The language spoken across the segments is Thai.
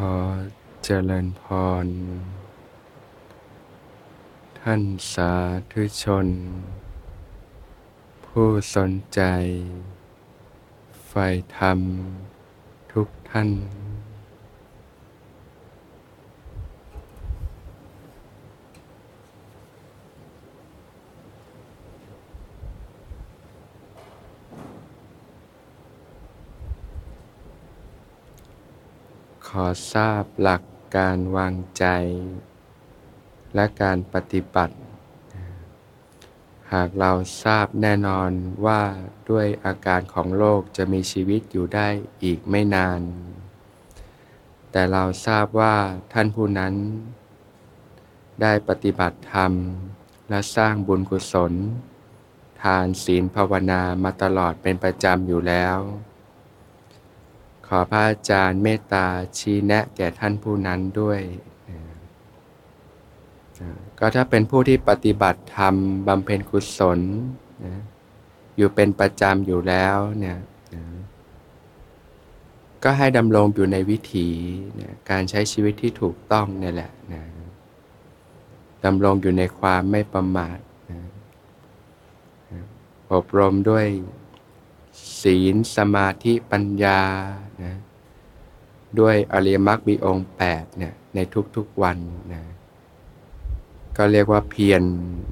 ขอเจริญพร ท่านสาธุชน ผู้สนใจใฝ่ธรรมทุกท่าน ข อทราบหลักการวางใจ และการปฏิบัติ หากเราทราบแน่นอนว่าด้วยอาการของโลกจะมีชีวิตอยู่ได้อีกไม่นาน แต่เราทราบว่าท่านผู้นั้น ได้ปฏิบัติธรรม และสร้างบุญกุศล ทานศีลภาวนามาตลอดเป็นประจำอยู่แล้ว ขอพระอาจารย์เมตตาชี้แนะแก่ท่านผู้นั้นด้วยก็ถ้าเป็นผู้ที่ปฏิบัติธรรมบำเพ็ญกุศลนะอยู่เป็นประจำอยู่แล้วเนี่ยนะก็ให้ดำรงอยู่ในวิถีนะการใช้ชีวิตที่ถูกต้องเนี่ยแหละนะดำรงอยู่ในความไม่ประมาทนะนะอบรมด้วย ศีล สมาธิปัญญานะด้วยอริยมรรคมีองค์8เนี่ยในทุกๆวันนะก็เรียกว่าเพียร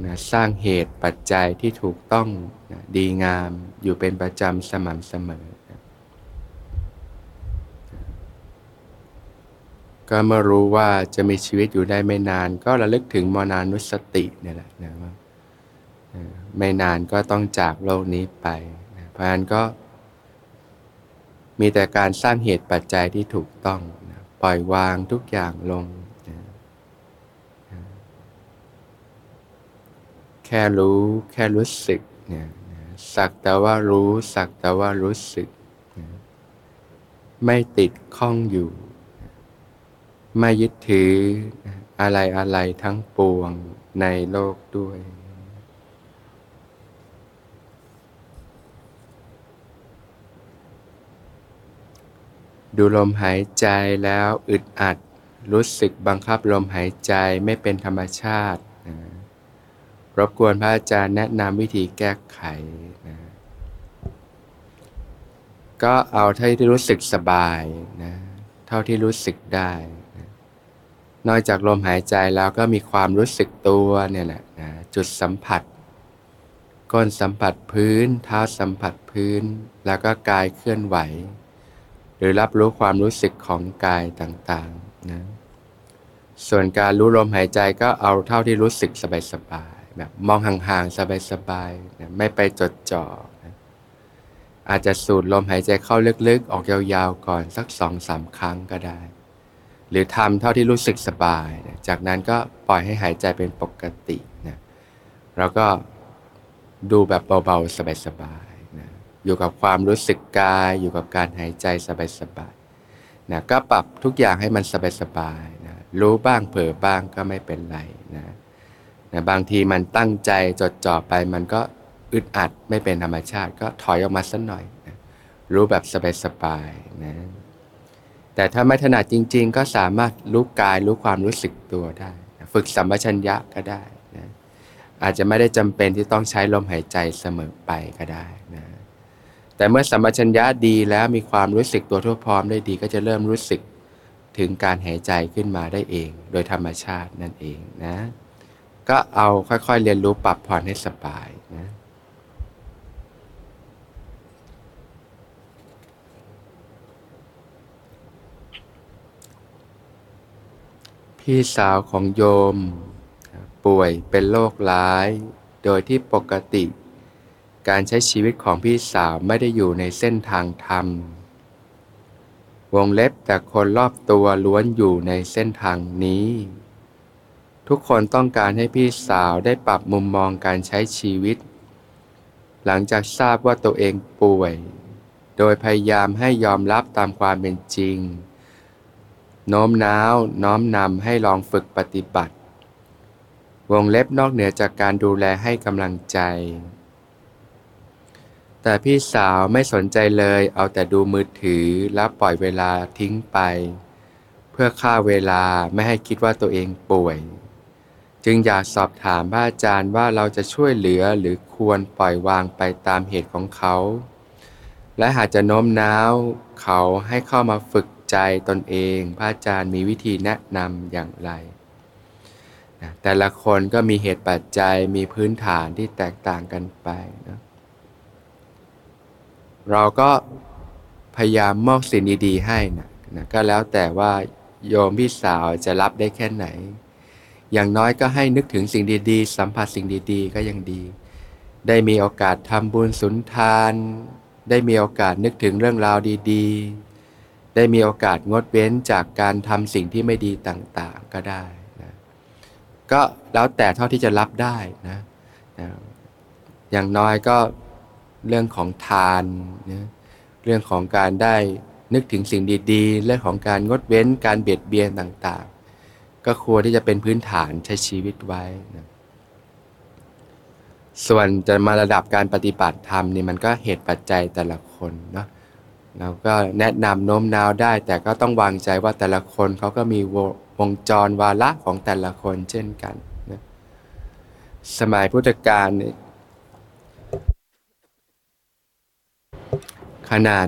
นะสร้างเหตุปัจจัยที่ถูกต้องนะดีงามอยู่เป็นประจำสม่ำเสมอนะก็เมื่อรู้ว่าจะมีชีวิตอยู่ได้ไม่นาน ก็ระลึกถึงมรณานุสติเนี่ยแหละนะว่าไม่นานก็ต้องจากโลกนี้ไป เพราะฉะนั้นก็ มีแต่การสร้างเหตุปัจจัยที่ถูกต้องนะปล่อยวางทุกอย่างลงนะแค่รู้แค่รู้สึกเนี่ยนะสักแต่ว่ารู้สักแต่ว่ารู้สึกนะไม่ติดข้องอยู่ ไม่ยึดถืออะไรอะไรทั้งปวงในโลกด้วย ดูลมหายใจแล้วอึดอัด รู้สึกบังคับลมหายใจไม่เป็นธรรมชาตินะรบกวนพระอาจารย์แนะนำวิธีแก้ไขนะก็เอาเท่าที่รู้สึกสบายนะเท่าที่รู้สึกได้นะนอกจากลมหายใจแล้วก็มีความรู้สึกตัวเนี่ยแหละนะจุดสัมผัส ก้นสัมผัสพื้น เท้าสัมผัสพื้น แล้วก็กายเคลื่อนไหว รือรับรู้ความรู้สึกของกายต่างๆนะส่วนการรู้ลมหายใจก็เอาเท่าที่รู้สึกสบายๆแบบมองห่างๆสบายๆนะไม่ไปจดจ่อนะอาจจะสูดลมหายใจเข้าลึกๆ ออกยาวๆก่อนสักสองสามครั้งก็ได้ หรือทำเท่าที่รู้สึกสบายนะจากนั้นก็ปล่อยให้หายใจเป็นปกตินะแล้วก็ดูแบบเบาๆ สบายๆ อยู่กับความรู้สึกกาย อยู่กับการหายใจสบายๆนะก็ปรับทุกอย่างให้มันสบายๆนะรู้บ้างเผลอบ้างก็ไม่เป็นไรนะนะบางทีมันตั้งใจจดจ่อไปมันก็อึดอัดไม่เป็นธรรมชาติ ก็ถอยออกมาสักหน่อยนะรู้แบบสบายๆนะแต่ถ้าไม่ถนัดจริง ๆ ก็สามารถรู้กายรู้ความรู้สึกตัวได้นะฝึกสัมปชัญญะก็ได้นะอาจจะไม่ได้จำเป็นที่ต้องใช้ลมหายใจเสมอไปก็ได้นะ แต่เมื่อสัมปชัญญะดีแล้วมีความรู้สึกตัวทั่วพร้อมได้ดีก็จะเริ่มรู้สึกถึงการหายใจขึ้นมาได้เอง โดยธรรมชาตินั่นเองนะ ก็เอาค่อยๆเรียนรู้ปรับผ่อนให้สบายนะพี่สาวของโยมป่วยเป็นโรคร้าย โดยที่ปกติ การใช้ชีวิตของพี่สาวไม่ได้อยู่ในเส้นทางธรรม วงเล็บแต่คนรอบตัวล้วนอยู่ในเส้นทางนี้ ทุกคนต้องการให้พี่สาวได้ปรับมุมมองการใช้ชีวิต หลังจากทราบว่าตัวเองป่วย โดยพยายามให้ยอมรับตามความเป็นจริง โน้มน้าว น้อมนำให้ลองฝึกปฏิบัติ วงเล็บนอกเหนือจากการดูแลให้กำลังใจ แต่พี่สาวไม่สนใจเลย เอาแต่ดูมือถือแล้วปล่อยเวลาทิ้งไป เพื่อฆ่าเวลาไม่ให้คิดว่าตัวเองป่วย จึงอยากสอบถามพระอาจารย์ว่าเราจะช่วยเหลือหรือควรปล่อยวางไปตามเหตุของเขา และหากจะโน้มน้าวเขาให้เข้ามาฝึกใจตนเอง พระอาจารย์มีวิธีแนะนำอย่างไรแต่ละคนก็มีเหตุปัจจัยมีพื้นฐานที่แตกต่างกันไปนะ เราก็พยายามมอบสิ่งดีๆให้นะนะก็แล้วแต่ว่าโยมพี่สาวจะรับได้แค่ไหน อย่างน้อยก็ให้นึกถึงสิ่งดีๆ สัมผัสสิ่งดีๆ ก็ยังดี ได้มีโอกาสทำบุญสุนทาน ได้มีโอกาสนึกถึงเรื่องราวดีๆ ได้มีโอกาสงดเว้นจากการทำสิ่งที่ไม่ดีต่างๆก็ได้นะก็แล้วแต่เท่าที่จะรับได้นะนะอย่างน้อยก็ เรื่องของทานนะเรื่องของการได้นึกถึงสิ่งดีๆเรื่องของการงดเว้นการเบียดเบียนต่างๆ ก็ควรที่จะเป็นพื้นฐานใช้ชีวิตไว้นะส่วนจะมาระดับการปฏิบัติธรรมนี่มันก็เหตุปัจจัยแต่ละคนเนาะเราก็แนะนำโน้มน้าวได้ แต่ก็ต้องวางใจว่าแต่ละคนเขาก็มีวงจรวาระของแต่ละคนเช่นกันนะสมัยพุทธกาลเนี่ย ขนาด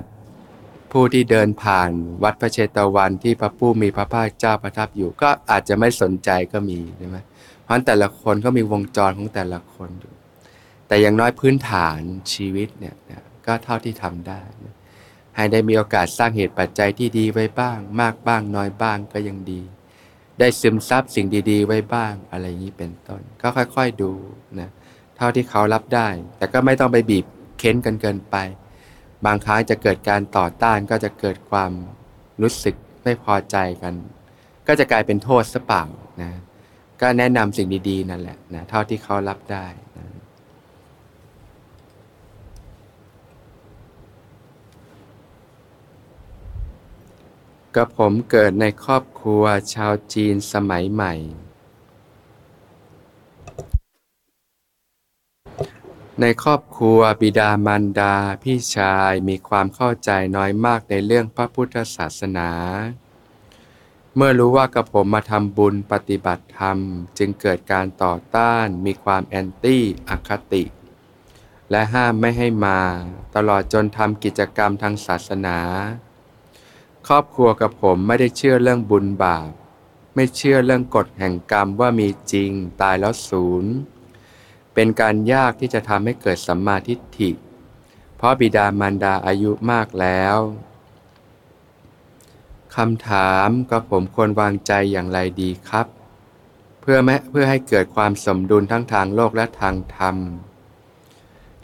ผู้ที่เดินผ่านวัดพระเชตวันที่พระผู้มีพระภาคเจ้าประทับอยู่ ก็อาจจะไม่สนใจก็มีใช่ไหมเพราะแต่ละคนก็มีวงจรของแต่ละคนอยู่ แต่อย่างน้อยพื้นฐานชีวิตเนี่ยก็เท่าที่ทำได้ ให้ได้มีโอกาสสร้างเหตุปัจจัยที่ดีไว้บ้าง มากบ้างน้อยบ้างก็ยังดี ได้ซึมซับสิ่งดี ๆ ไว้บ้างอะไรอย่างนี้เป็นต้น ก็ค่อย ๆดูนะเท่าที่เขารับได้ แต่ก็ไม่ต้องไปบีบเค้นกันเกินไป บางครั้งจะเกิดการต่อต้านก็จะเกิดความรู้สึกไม่พอใจกัน ก็จะกลายเป็นโทษซะเปล่านะก็แนะนำสิ่งดีๆนั่นแหละนะเท่าที่เขารับได้นะก็ผมเกิดในครอบครัวชาวจีนสมัยใหม่ ในครอบครัวบิดามารดา พี่ชายมีความเข้าใจน้อยมากในเรื่องพระพุทธศาสนา เมื่อรู้ว่ากระผมมาทำบุญปฏิบัติธรรม จึงเกิดการต่อต้าน มีความแอนตี้อคติ และห้ามไม่ให้มา ตลอดจนทำกิจกรรมทางศาสนา ครอบครัวกับผมไม่ได้เชื่อเรื่องบุญบาป ไม่เชื่อเรื่องกฎแห่งกรรมว่ามีจริงตายแล้วศูนย์ เป็นการยากที่จะทำให้เกิดสัมมาทิฏฐิ เพราะบิดามารดาอายุมากแล้วคำถามก็ผมควรวางใจอย่างไรดีครับ เพื่อแม้เพื่อให้เกิดความสมดุลทั้งทางโลกและทางธรรม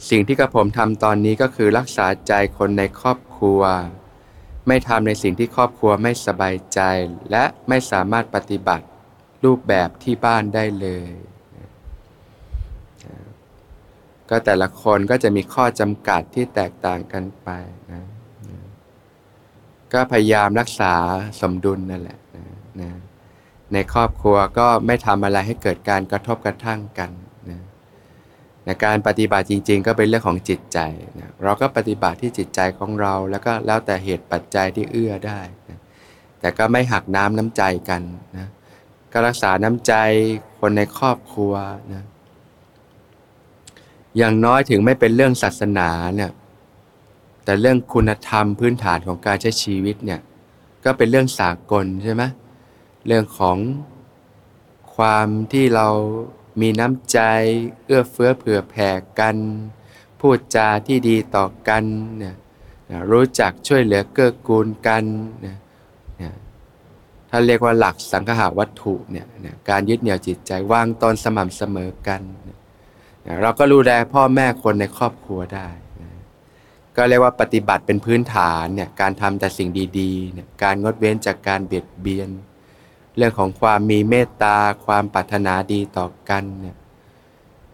สิ่งที่กระผมทำตอนนี้ก็คือรักษาใจคนในครอบครัว ไม่ทำในสิ่งที่ครอบครัวไม่สบายใจ และไม่สามารถปฏิบัติรูปแบบที่บ้านได้เลย ก็แต่ละคนก็จะมีข้อจำกัดที่แตกต่างกันไปนะก็พยายามรักษาสมดุลนั่นแหละนะนะในครอบครัวก็ไม่ทำอะไรให้เกิดการกระทบกระทั่งกันนะในการปฏิบัติจริง ๆ ก็เป็นเรื่องของจิตใจนะเราก็ปฏิบัติที่จิตใจของเราแล้วก็แล้วแต่เหตุปัจจัยที่เอื้อได้นะแต่ก็ไม่หักน้ำน้ำใจกันนะก็รักษาน้ำใจคนในครอบครัวนะ อย่างน้อยถึงไม่เป็นเรื่องศาสนาเนี่ยแต่เรื่องคุณธรรมพื้นฐานของการใช้ชีวิตเนี่ยก็เป็นเรื่องสากลใช่ไหมเรื่องของความที่เรามีน้ำใจ เอื้อเฟื้อเผื่อแผ่กัน พูดจาที่ดีต่อกันเนี่ยรู้จักช่วยเหลือเกื้อกูลกันนี่ยถ้าเรียกว่าหลักสังหาวัตถุเนี่ยการยึดเหนี่ยวจิตใจวางตนสม่ำเสมอกัน เราก็รู้แลพ่อแม่คนในครอบครัวได้ก็เรียกว่าปฏิบัติเป็นพื้นฐานเนี่ยการทำแต่สิ่งดีๆเนี่ยการงดเว้นจากการเบียดเบียน เรื่องของความมีเมตตา ความปรารถนาดีต่อกันเนี่ย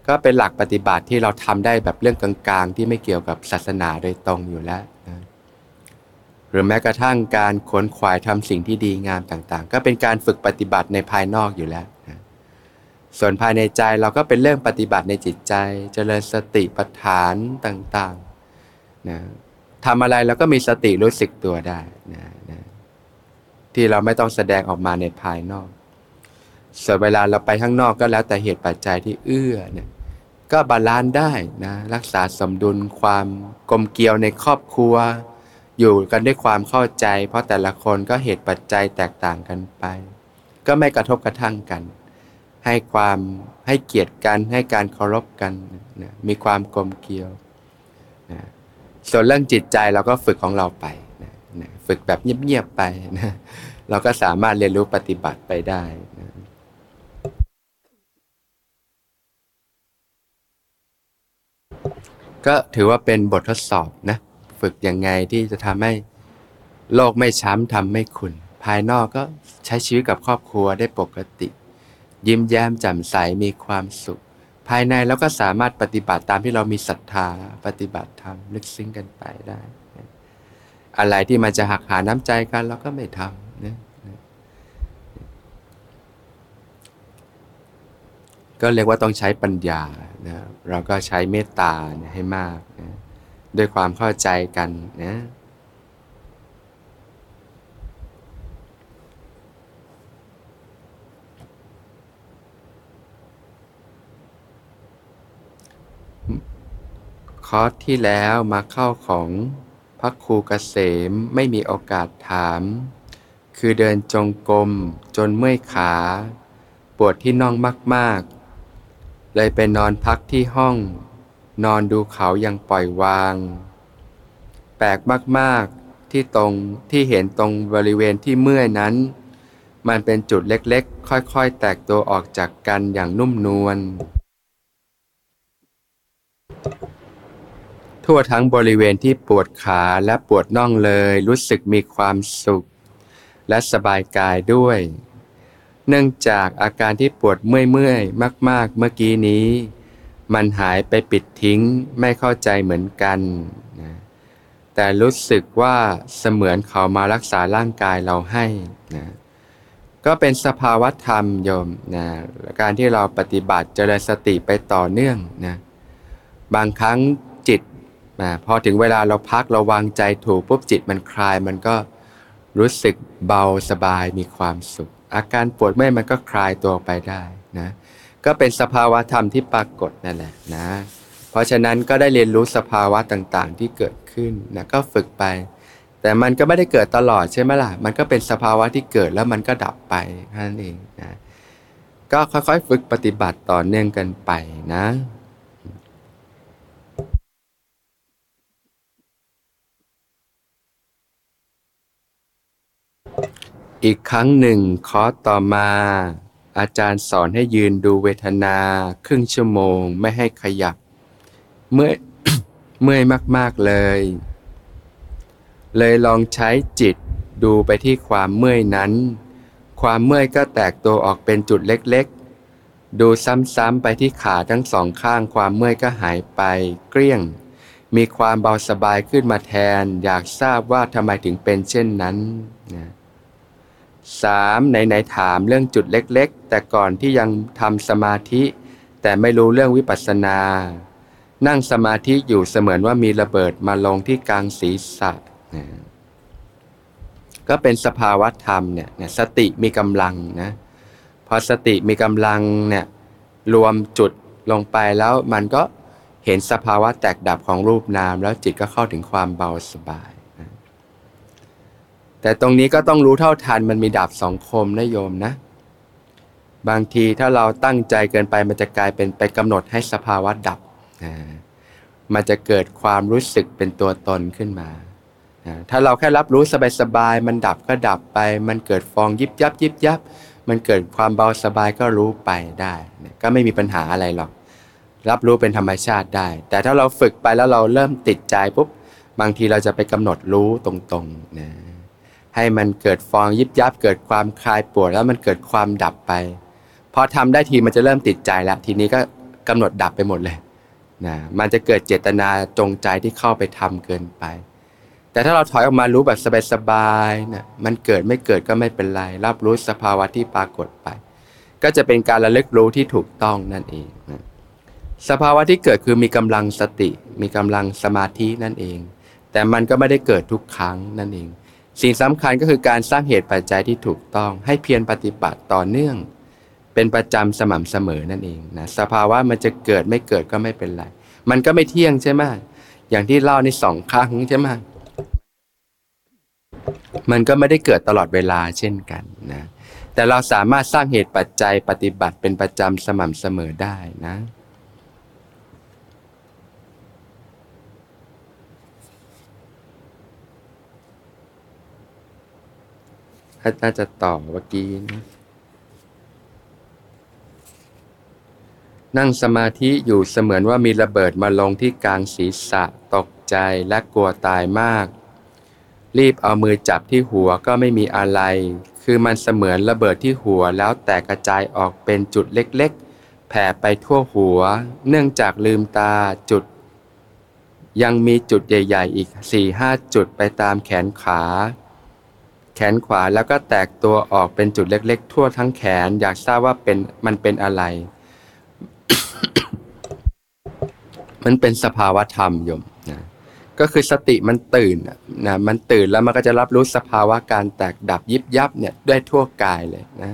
ก็เป็นหลักปฏิบัติที่เราทำได้แบบเรื่องกลางๆ ที่ไม่เกี่ยวกับศาสนาโดยตรงอยู่แล้วนะหรือแม้กระทั่งการขวนขวายทำสิ่งที่ดีงามต่างๆ ก็เป็นการฝึกปฏิบัติในภายนอกอยู่แล้ว ส่วนภายในใจเราก็เป็นเรื่องปฏิบัติในจิตใจจเจริญสติปัฏฐานต่างๆนะทำอะไรเราก็มีสติรู้สึกตัวได้นะนะที่เราไม่ต้องแสดงออกมาในภายนอก ส่วนเวลาเราไปข้างนอกก็แล้วแต่เหตุปัจจัยที่เอื้อเนี่ยก็ balance ได้นะรักษาสมดุลความกลมเกลียวในครอบครัว อยู่กันด้วยความเข้าใจ เพราะแต่ละคนก็เหตุปัจจัยแตกต่างกันไป ก็ไม่กระทบกระทั่งกัน ให้ความให้เกียรติกันให้การเคารพกันนะมีความกลมเกลียวนะส่วนเรื่องจิตใจเราก็ฝึกของเราไปนะนะฝึกแบบเงียบๆไปนะเราก็สามารถเรียนรู้ปฏิบัติไปได้นะก็ถือว่าเป็นบททดสอบนะฝึกยังไงที่จะทำให้โลกไม่ช้ำทำไม่ขุนภายนอกก็ใช้ชีวิตกับครอบครัวได้ปกติ ยิ้มแย้มแจ่มใสมีความสุข ภายในเราก็สามารถปฏิบัติตามที่เรามีศรัทธาปฏิบัติธรรมลึกซึ้งกันไปได้ อะไรที่มันจะหักหาน้ำใจกันเราก็ไม่ทำนะก็เรียกว่าต้องใช้ปัญญานะเราก็ใช้เมตตาให้มากนะด้วยความเข้าใจกันนะ คอร์สที่แล้วมาเข้าของพระครูเกษมไม่มีโอกาสถาม คือเดินจงกรมจนเมื่อยขา ปวดที่น่องมากๆ เลยไปนอนพักที่ห้อง นอนดูเขายังปล่อยวาง แปลกมากๆที่ตรงที่เห็นตรงบริเวณที่เมื่อยนั้น มันเป็นจุดเล็กๆ ค่อยๆ แตกตัวออกจากกันอย่างนุ่มนวล ทั่วทั้งบริเวณที่ปวดขาและปวดน่องเลย รู้สึกมีความสุข และสบายกายด้วย เนื่องจากอาการที่ปวดเมื่อยๆมาก ๆ เมื่อกี้นี้ มันหายไปปิดทิ้งไม่เข้าใจเหมือนกันนะแต่รู้สึกว่าเสมือนเขามารักษาร่างกายเราให้นะก็เป็นสภาวะธรรมโยมนะการที่เราปฏิบัติเจริญสติไปต่อเนื่องนะบางครั้ง นะพอถึงเวลาเราพักเราวางใจถูกปุ๊บจิตมันคลายมันก็รู้สึกเบาสบายมีความสุข อาการปวดเมื่อยมันก็คลายตัวไปได้นะก็เป็นสภาวะธรรมที่ปรากฏนั่นแหละนะเพราะฉะนั้นก็ได้เรียนรู้สภาวะต่างๆ ที่เกิดขึ้นนะก็ฝึกไป แต่มันก็ไม่ได้เกิดตลอดใช่ไหมล่ะ มันก็เป็นสภาวะที่เกิดแล้วมันก็ดับไปนั่นเองนะก็ค่อยๆฝึกปฏิบัติต่อเนื่องกันไปนะ อีกครั้งหนึ่งคอร์สต่อมา อาจารย์สอนให้ยืนดูเวทนา ครึ่งชั่วโมงไม่ให้ขยับ เมื่อเมื่อยมาก ๆ เลย เลยลองใช้จิตดูไปที่ความเมื่อยนั้น ความเมื่อยก็แตกตัวออกเป็นจุดเล็กๆ ดูซ้ำๆไปที่ขาทั้งสองข้างความเมื่อยก็หายไปเกลี้ยง มีความเบาสบายขึ้นมาแทน อยากทราบว่าทำไมถึงเป็นเช่นนั้นนะ สามไหนไหนถามเรื่องจุดเล็กๆ แต่ก่อนที่ยังทำสมาธิ แต่ไม่รู้เรื่องวิปัสสนา นั่งสมาธิอยู่เสมือนว่ามีระเบิดมาลงที่กลางศีรษะนะก็เป็นสภาวะธรรมเนี่ยสติมีกำลังนะพอสติมีกำลังเนี่ยรวมจุดลงไปแล้วมันก็เห็นสภาวะแตกดับของรูปนาม แล้วจิตก็เข้าถึงความเบาสบาย แต่ตรงนี้ก็ต้องรู้เท่าทันมันมีดาบสองคมนะโยมนะ บางทีถ้าเราตั้งใจเกินไปมันจะกลายเป็นไปกำหนดให้สภาวะดับมันจะเกิดความรู้สึกเป็นตัวตนขึ้นมาถ้าเราแค่รับรู้สบายๆมันดับก็ดับไป มันเกิดฟองยิบยับยิบยับ มันเกิดความเบาสบายก็รู้ไปได้ก็ไม่มีปัญหาอะไรหรอก รับรู้เป็นธรรมชาติได้ แต่ถ้าเราฝึกไปแล้วเราเริ่มติดใจปุ๊บบางทีเราจะไปกำหนดรู้ตรงๆนะ ให้มันเกิดฟองยิบยับ เกิดความคลายปวดแล้วมันเกิดความดับไป พอทำได้ทีมันจะเริ่มติดใจแล้ว ทีนี้ก็กำหนดดับไปหมดเลยนะมันจะเกิดเจตนาจงใจที่เข้าไปทำเกินไป แต่ถ้าเราถอยออกมารู้แบบสบายๆนะมันเกิดไม่เกิดก็ไม่เป็นไร รับรู้สภาวะที่ปรากฏไป ก็จะเป็นการระลึกรู้ที่ถูกต้องนั่นเองนะสภาวะที่เกิดคือมีกำลังสติ มีกำลังสมาธินั่นเอง แต่มันก็ไม่ได้เกิดทุกครั้งนั่นเอง สิ่งสำคัญก็คือการสร้างเหตุปัจจัยที่ถูกต้อง ให้เพียรปฏิบัติต่อเนื่อง เป็นประจำสม่ำเสมอนั่นเองนะสภาวะมันจะเกิดไม่เกิดก็ไม่เป็นไร มันก็ไม่เที่ยงใช่ไหมอย่างที่เล่าในสองครั้งใช่ไหมมันก็ไม่ได้เกิดตลอดเวลาเช่นกันนะแต่เราสามารถสร้างเหตุปัจจัยปฏิบัติเป็นประจำสม่ำเสมอได้นะ ถ้าจะต่อเมื่อกี้นะนั่งสมาธิอยู่เสมือนว่ามีระเบิดมาลงที่กลางศีรษะตกใจและกลัวตายมาก รีบเอามือจับที่หัวก็ไม่มีอะไร คือมันเสมือนระเบิดที่หัวแล้วแตกกระจายออกเป็นจุดเล็กๆ แผ่ไปทั่วหัว เนื่องจากลืมตาจุด ยังมีจุดใหญ่ ๆ อีกสี่ห้าจุดไปตามแขนขา แขนขวาแล้วก็แตกตัวออกเป็นจุดเล็ก ๆ ทั่วทั้งแขน อยากทราบว่าเป็นมันเป็นอะไร มันเป็นสภาวะธรรมโยมนะก็คือสติมันตื่นนะมันตื่นแล้วมันก็จะรับรู้สภาวะการแตกดับยิบยับเนี่ยด้วยทั่วกายเลยนะ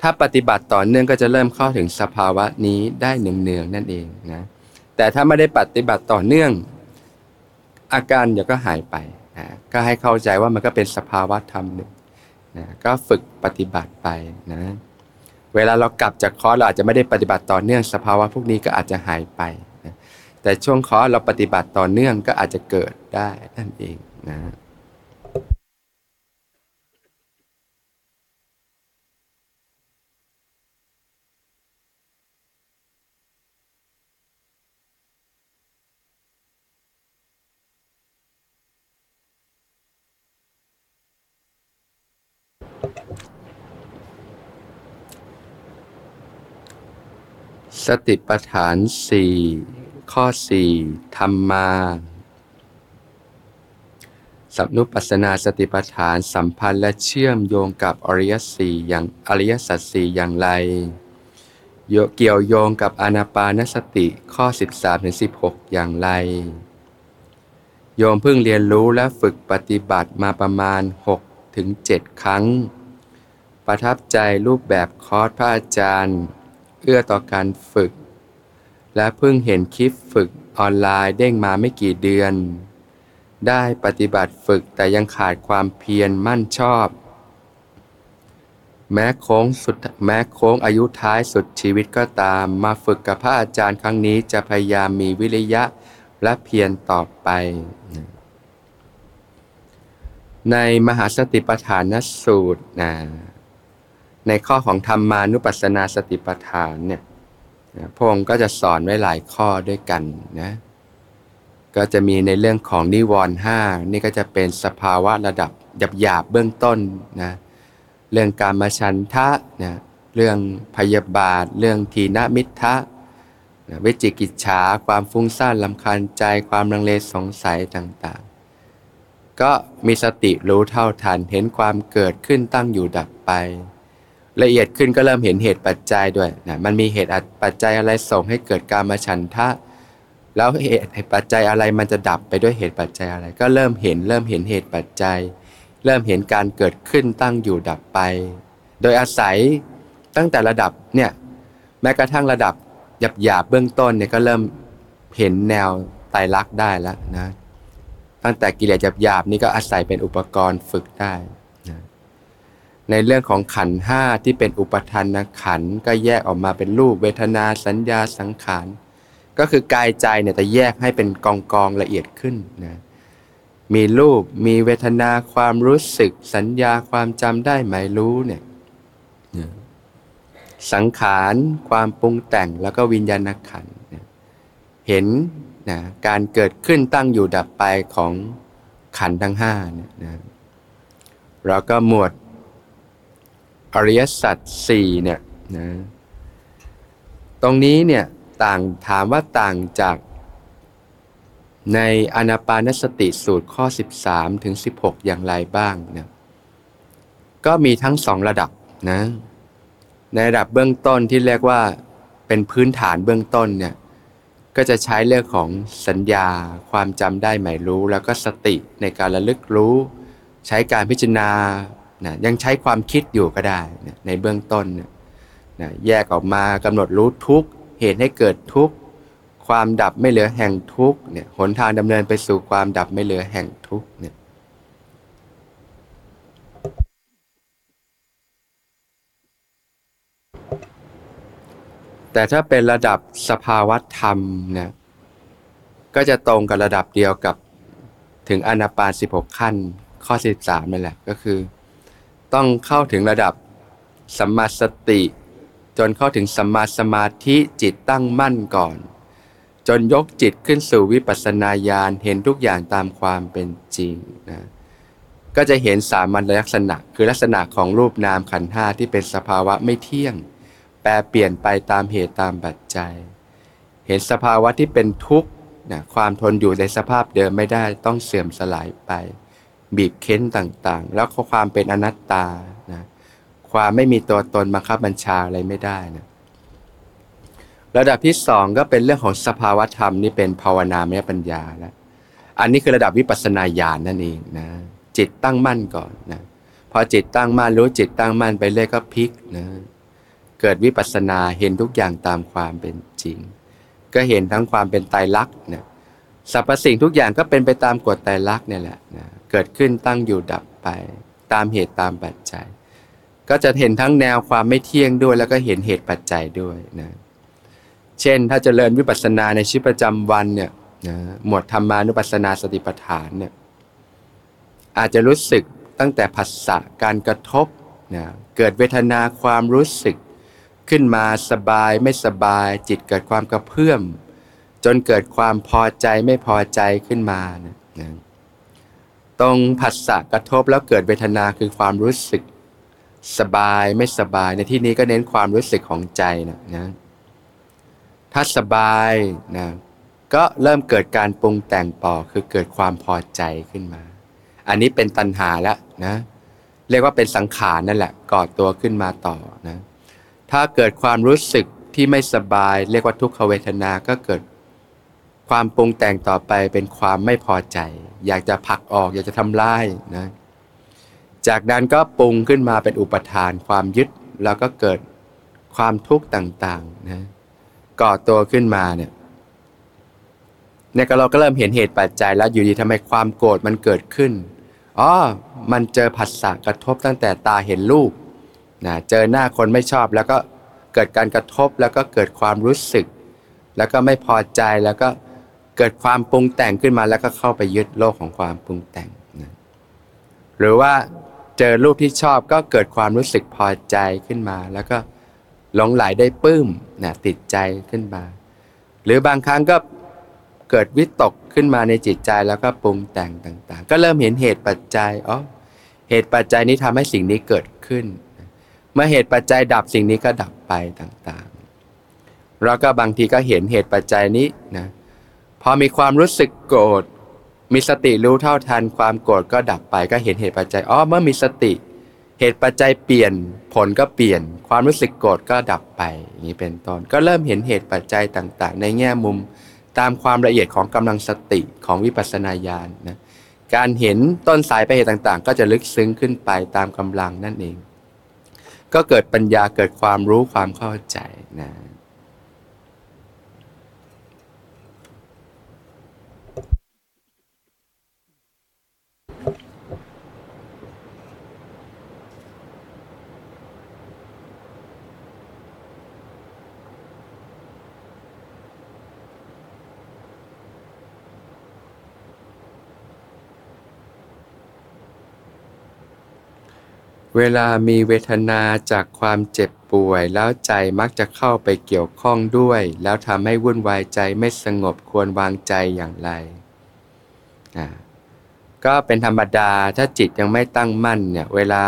ถ้าปฏิบัติต่อเนื่องก็จะเริ่มเข้าถึงสภาวะนี้ได้เนืองๆนั่นเองนะแต่ถ้าไม่ได้ปฏิบัติต่อเนื่อง อาการเดี๋ยวก็หายไป นะก็ให้เข้าใจว่ามันก็เป็นสภาวะธรรมหนึ่งนะก็ฝึกปฏิบัติไปนะเวลาเรากลับจากคอร์สเราอาจจะไม่ได้ปฏิบัติต่อเนื่องสภาวะพวกนี้ก็อาจจะหายไปนะแต่ช่วงคอร์สเราปฏิบัติต่อเนื่องก็อาจจะเกิดได้นั่นเองนะ สติปัฏฐานสี่ข้อสี่ธรรมา สัมนุปัสนาสติปัฏฐานสัมพันธ์และเชื่อมโยงกับอริยสี่อย่างอริยสัจสี่อย่างไร เกี่ยวโยงกับอนาปานสติข้อ 13ถึง16 อย่างไร โยมเพิ่งเรียนรู้และฝึกปฏิบัติมาประมาณ 6 ถึง 7 ครั้ง ประทับใจรูปแบบคอร์สพระอาจารย์ เอื้อต่อการฝึก และเพิ่งเห็นคลิปฝึกออนไลน์เด้งมาไม่กี่เดือน ได้ปฏิบัติฝึกแต่ยังขาดความเพียรมั่นชอบ แม้โค้งสุดแม้โค้งอายุท้ายสุดชีวิตก็ตาม มาฝึกกับพระอาจารย์ครั้งนี้จะพยายามมีวิริยะและเพียรต่อไป ในมหาสติปัฏฐานสูตรนะ ในข้อของธรรมานุปัสสนาสติปัฏฐานเนี่ยพระองค์ก็จะสอนไว้หลายข้อด้วยกันนะก็จะมีในเรื่องของนิวรณ์ห้านี่ก็จะเป็นสภาวะระดับหยาบหยาบเบื้องต้นนะเรื่องการมาชันทะนะเรื่องพยาบาท เรื่องทีนมิทะนะวิจิกิจฉาความฟุ้งซ่านลำคาญใจความลังเลสงสัยต่างๆ ก็มีสติรู้เท่าทันเห็นความเกิดขึ้นตั้งอยู่ดับไป ละเอียดขึ้นก็เริ่มเห็นเหตุปัจจัยด้วยนะมันมีเหตุปัจจัยอะไรส่งให้เกิดการมาฉันทะแล้วเหตุปัจจัยอะไรมันจะดับไปด้วยเหตุปัจจัยอะไร ก็เริ่มเห็นเริ่มเห็นเหตุปัจจัย เริ่มเห็นการเกิดขึ้นตั้งอยู่ดับไป โดยอาศัยตั้งแต่ระดับเนี่ยแม้กระทั่งระดับหยาบหยาบเบื้องต้นเนี่ยก็เริ่มเห็นแนวไตรลักษณ์ได้แล้วนะตั้งแต่กิเลสหยาบหยาบนี่ก็อาศัยเป็นอุปกรณ์ฝึกได้ ในเรื่องของขันห้าที่เป็นอุปทานขันก็แยกออกมาเป็นรูปเวทนาสัญญาสังขาร ก็คือกายใจเนี่ยแต่แยกให้เป็นกองกองละเอียดขึ้นนะมีรูปมีเวทนาความรู้สึก สัญญาความจำได้หมายรู้เนี่ยสังขารความปรุงแต่งแล้วก็วิญญาณขันเห็นนะการเกิดขึ้นตั้งอยู่ดับไปของขันทั้งห้าเนี่ยนะเราก็หมวด อริยสัจสี่เนี่ยนะตรงนี้เนี่ยต่างถามว่าต่างจากในอนาปานสติสูตรข้อ 13 ถึง 16 อย่างไรบ้างเนี่ยก็มีทั้งสองระดับนะในระดับเบื้องต้นที่เรียกว่าเป็นพื้นฐานเบื้องต้นเนี่ยก็จะใช้เรื่องของสัญญาความจำได้หมายรู้ แล้วก็สติในการระลึกรู้ ใช้การพิจารณา นะยังใช้ความคิดอยู่ก็ได้นะในเบื้องต้นนะนะแยกออกมากำหนดรู้ทุกเหตุให้เกิดทุกความดับไม่เหลือแห่งทุกเนี่ยหนทางดำเนินไปสู่ความดับไม่เหลือแห่งทุกเนี่ยแต่ถ้าเป็นระดับสภาวธรรมนี่ยก็จะตรงกับระดับเดียวกับถึงอนาปาน16 ขั้นข้อ 13นั่นแหละก็คือ ต้องเข้าถึงระดับสัมมาสติ จนเข้าถึงสัมมาสมาธิจิตตั้งมั่นก่อน จนยกจิตขึ้นสู่วิปัสสนาญาณเห็นทุกอย่างตามความเป็นจริงนะก็จะเห็นสามัญลักษณะ คือลักษณะของรูปนามขันธ์ห้าที่เป็นสภาวะไม่เที่ยง แปรเปลี่ยนไปตามเหตุตามปัจจัย เห็นสภาวะที่เป็นทุกข์นะความทนอยู่ในสภาพเดิมไม่ได้ต้องเสื่อมสลายไป บีบเค้นต่างๆ แล้วความเป็นอนัตตานะความไม่มีตัวตนบังคับบัญชาอะไรไม่ได้นะระดับที่สองก็เป็นเรื่องของสภาวธรรมนี่เป็นภาวนาไม่ปัญญาแล้วอันนี้คือระดับวิปัสสนาญาณนั่นเองนะจิตตั้งมั่นก่อนนะพอจิตตั้งมั่นรู้จิตตั้งมั่นไปเรื่อยก็พลิกนะเกิดวิปัสสนาเห็นทุกอย่างตามความเป็นจริง ก็เห็นทั้งความเป็นไตรลักษณ์นี่ยสรรพสิ่งทุกอย่างก็เป็นไปตามกฎไตรลักษณ์เนี่ยแหละนะ เกิดขึ้นตั้งอยู่ดับไป ตามเหตุตามปัจจัย ก็จะเห็นทั้งแนวความไม่เที่ยงด้วยแล้วก็เห็นเหตุปัจจัยด้วยนะเช่น ถ้าจเจริญวิปัสสนาในชีวิตประจำวันเนี่ยนะหมวดธรรมานุปัสสนาสติปัฏฐานเนี่ยอาจจะรู้สึกตั้งแต่ผัสสะการกระทบนะเกิดเวทนาความรู้สึก ขึ้นมาสบายไม่สบาย จิตเกิดความกระเพื่อม จนเกิดความพอใจไม่พอใจขึ้นมานะนะ ตรงผัสสะกระทบแล้วเกิดเวทนาคือความรู้สึกสบายไม่สบายในที่นี้ก็เน้นความรู้สึกของใจนะนะถ้าสบายนะก็เริ่มเกิดการปรุงแต่งต่อคือเกิดความพอใจขึ้นมา อันนี้เป็นตัณหาแล้วนะเรียกว่าเป็นสังขารนั่นแหละก่อตัวขึ้นมาต่อนะถ้าเกิดความรู้สึกที่ไม่สบาย เรียกว่าทุกขเวทนาก็เกิด ความปรุงแต่งต่อไปเป็นความไม่พอใจ อยากจะผลักออกอยากจะทำลายนะจากนั้นก็ปรุงขึ้นมาเป็นอุปทาน ความยึดแล้วก็เกิดความทุกข์ต่างๆนะก่อตัวขึ้นมาเนี่ยเนี่ยเราก็เริ่มเห็นเหตุปัจจัยแล้วอยู่ดีทำไมความโกรธมันเกิดขึ้นอ๋อมันเจอผัสสะกระทบตั้งแต่ตาเห็นรูปนะเจอหน้าคนไม่ชอบแล้วก็เกิดการกระทบแล้วก็เกิดความรู้สึก แล้วก็ไม่พอใจแล้วก็ เกิดความปรุงแต่งขึ้นมาแล้วก็เข้าไปยึดโลกของความปรุงแต่งนะหรือว่าเจอรูปที่ชอบก็เกิดความรู้สึกพอใจขึ้นมา แล้วก็หลงไหลได้ปลื้มนะติดใจขึ้นมา หรือบางครั้งก็เกิดวิตกขึ้นมาในจิตใจแล้วก็ปรุงแต่งต่าง ๆ ก็เริ่มเห็นเหตุปัจจัยอ๋อเหตุปัจจัยนี้ทำให้สิ่งนี้เกิดขึ้น เมื่อเหตุปัจจัยดับสิ่งนี้ก็ดับไปต่างๆ แล้วก็บางทีก็เห็นเหตุปัจจัยนี้นะ พอมีความรู้สึกโกรธมีสติรู้เท่าทันความโกรธก็ดับไปก็เห็นเหตุปัจจัยอ๋อเมื่อมีสติ เหตุปัจจัยเปลี่ยนผลก็เปลี่ยน ความรู้สึกโกรธก็ดับไปอย่างนี้เป็นต้นก็เริ่มเห็นเหตุปัจจัยต่างๆ ในแง่มุมตามความละเอียดของกำลังสติของวิปัสสนาญาณนะการเห็นต้นสายไปเหตุต่างๆ ก็จะลึกซึ้งขึ้นไปตามกำลังนั่นเอง ก็เกิดปัญญาเกิดความรู้ความเข้าใจนะ เวลามีเวทนาจากความเจ็บป่วยแล้วใจมักจะเข้าไปเกี่ยวข้องด้วย แล้วทำให้วุ่นวายใจไม่สงบควรวางใจอย่างไรอ่าก็เป็นธรรมดาถ้าจิตยังไม่ตั้งมั่นเนี่ยเวลา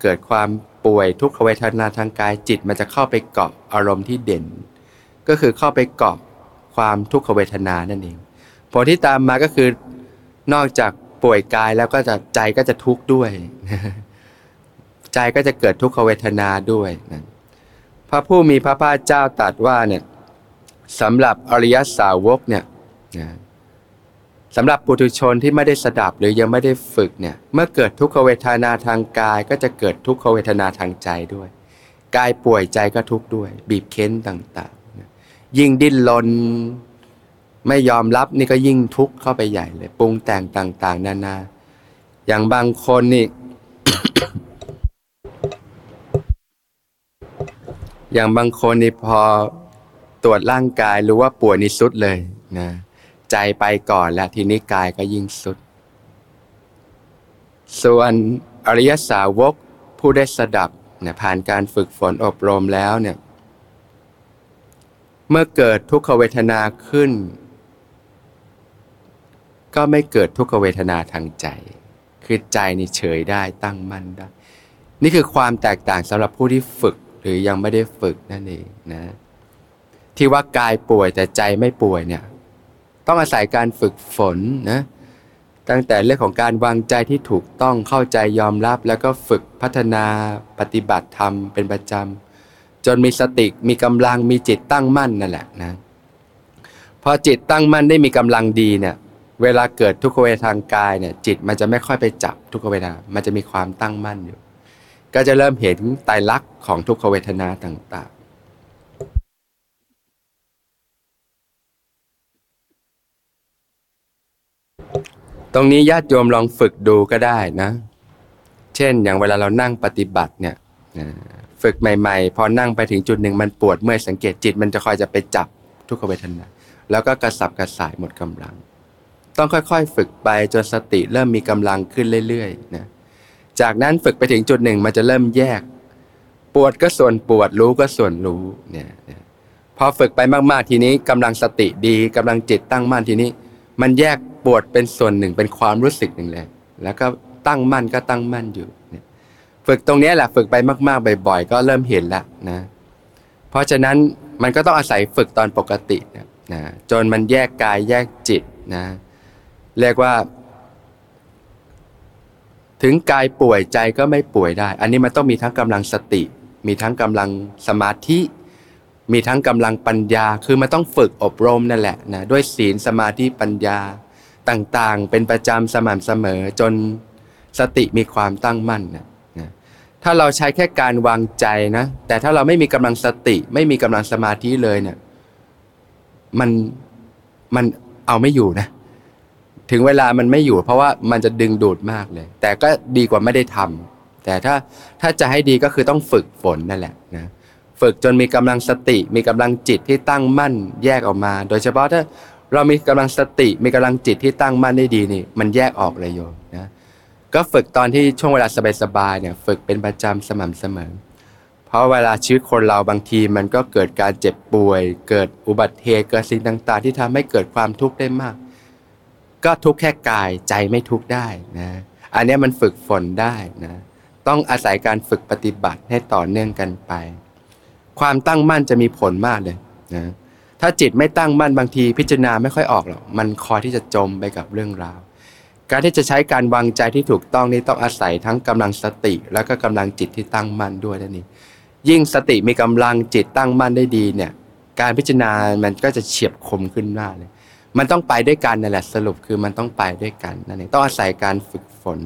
เกิดความป่วยทุกขเวทนาทางกายจิตมันจะเข้าไปเกาะอารมณ์ที่เด่น ก็คือเข้าไปเกาะความทุกขเวทนานั่นเองผลที่ตามมาก็คือนอกจากป่วยกายแล้วก็จะใจก็จะทุกข์ด้วย ใจก็จะเกิดทุกขเวทนาด้วยนะพระผู้มีพระภาคเจ้าตรัสว่าเนี่ยสำหรับอริยสาวกเนี่ยนะสำหรับปุถุชนที่ไม่ได้สดับหรือยังไม่ได้ฝึกเนี่ยเมื่อเกิดทุกขเวทนาทางกาย ก็จะเกิดทุกขเวทนาทางใจด้วย กายป่วยใจก็ทุกข์ด้วย บีบเค้นต่างๆยิ่งดิ้นรนไม่ยอมรับนี่ก็ยิ่งทุกข์เข้าไปใหญ่เลย ปรุงแต่งต่าง ๆ นานา อย่างบางคนนี่ อย่างบางคนนี่พอตรวจร่างกายรู้ว่าป่วยนี่สุดเลยนะใจไปก่อนแล้วทีนี้กายก็ยิ่งสุด ส่วนอริยสาวกผู้ได้สดับเนี่ยผ่านการฝึกฝนอบรมแล้วเนี่ยเมื่อเกิดทุกขเวทนาขึ้น ก็ไม่เกิดทุกขเวทนาทางใจ คือใจนี่เฉยได้ตั้งมั่นได้ นี่คือความแตกต่างสำหรับผู้ที่ฝึก หรือยังไม่ได้ฝึกนั่นเองนะ ที่ว่ากายป่วยแต่ใจไม่ป่วยเนี่ย ต้องอาศัยการฝึกฝนนะตั้งแต่เรื่องของการวางใจที่ถูกต้องเข้าใจยอมรับ แล้วก็ฝึกพัฒนาปฏิบัติธรรมเป็นประจำจนมีสติมีกำลังมีจิตตั้งมั่นนั่นแหละนะพอจิตตั้งมั่นได้มีกำลังดีเนี่ย เวลาเกิดทุกขเวททางกายเนี่ย จิตมันจะไม่ค่อยไปจับทุกขเวทนา มันจะมีความตั้งมั่นอยู่ ก็จะเริ่มเห็นไตรลักษณ์ของทุกขเวทนาต่างๆ ตรงนี้ญาติโยมลองฝึกดูก็ได้นะ เช่นอย่างเวลาเรานั่งปฏิบัติเนี่ยฝึกใหม่ๆ พอนั่งไปถึงจุดหนึ่งมันปวดเมื่อยสังเกตจิต มันจะคอยจะไปจับทุกขเวทนา แล้วก็กระสับกระส่ายหมดกำลัง ต้องค่อยๆ ฝึกไปจนสติเริ่มมีกำลังขึ้นเรื่อยๆนะ จากนั้นฝึกไปถึงจุดหนึ่งมันจะเริ่มแยก ปวดก็ส่วนปวดรู้ก็ส่วนรู้เนี่ยพอฝึกไปมากๆทีนี้กำลังสติดีกำลังจิตตั้งมั่นทีนี้ มันแยกปวดเป็นส่วนหนึ่งเป็นความรู้สึกหนึ่งเลยแล้วก็ตั้งมั่นก็ตั้งมั่นอยู่ฝึกตรงนี้แหละฝึกไปมาก ๆ บ่อย ๆ ก็เริ่มเห็นแล้วนะ เพราะฉะนั้นมันก็ต้องอาศัยฝึกตอนปกตินะนะจนมันแยกกายแยกจิตนะเรียกว่า ถึงกายป่วยใจก็ไม่ป่วยได้ อันนี้มันต้องมีทั้งกำลังสติ มีทั้งกำลังสมาธิ มีทั้งกำลังปัญญา คือมันต้องฝึกอบรมนั่นแหละนะด้วยศีลสมาธิปัญญาต่างๆ เป็นประจำสม่ำเสมอจนสติมีความตั้งมั่นนะนะถ้าเราใช้แค่การวางใจนะ แต่ถ้าเราไม่มีกำลังสติ ไม่มีกำลังสมาธิเลยเนะี่ยมันมันเอาไม่อยู่นะ ถึงเวลามันไม่อยู่ เพราะว่ามันจะดึงดูดมากเลย แต่ก็ดีกว่าไม่ได้ทำแต่ถ้าถ้าจะให้ดีก็คือต้องฝึกฝนนั่นแหละนะฝึกจนมีกำลังสติ มีกำลังจิตที่ตั้งมั่นแยกออกมา โดยเฉพาะถ้าเรามีกำลังสติมีกำลังจิตที่ตั้งมั่นได้ดีนี่ มันแยกออกเลยโยมนะก็ฝึกตอนที่ช่วงเวลาสบายๆเนี่ยฝึกเป็นประจำสม่ำเสมอ เพราะเวลาชีวิตคนเราบางทีมันก็เกิดการเจ็บป่วย เกิดอุบัติเหตุเกิดสิ่งต่าง ๆ ที่ทำให้เกิดความทุกข์ได้มาก ก็ทุกแค่กายใจไม่ทุกได้นะอันนี้มันฝึกฝนได้นะต้องอาศัยการฝึกปฏิบัติให้ต่อเนื่องกันไป ความตั้งมั่นจะมีผลมากเลยนะถ้าจิตไม่ตั้งมั่นบางทีพิจารณาไม่ค่อยออกหรอกมันคอยที่จะจมไปกับเรื่องราวการที่จะใช้การวางใจที่ถูกต้องนี่ต้องอาศัยทั้งกำลังสติ แล้วก็กำลังจิตที่ตั้งมั่นด้วยนั่นเองยิ่งสติมีกำลังจิตตั้งมั่นได้ดีเนี่ยการพิจารณามันก็จะเฉียบคมขึ้นมากเลย มันต้องไปด้วยกันนั่นแหละสรุปคือมันต้องไปด้วยกันนั่นเองต้องอาศัยการฝึกฝน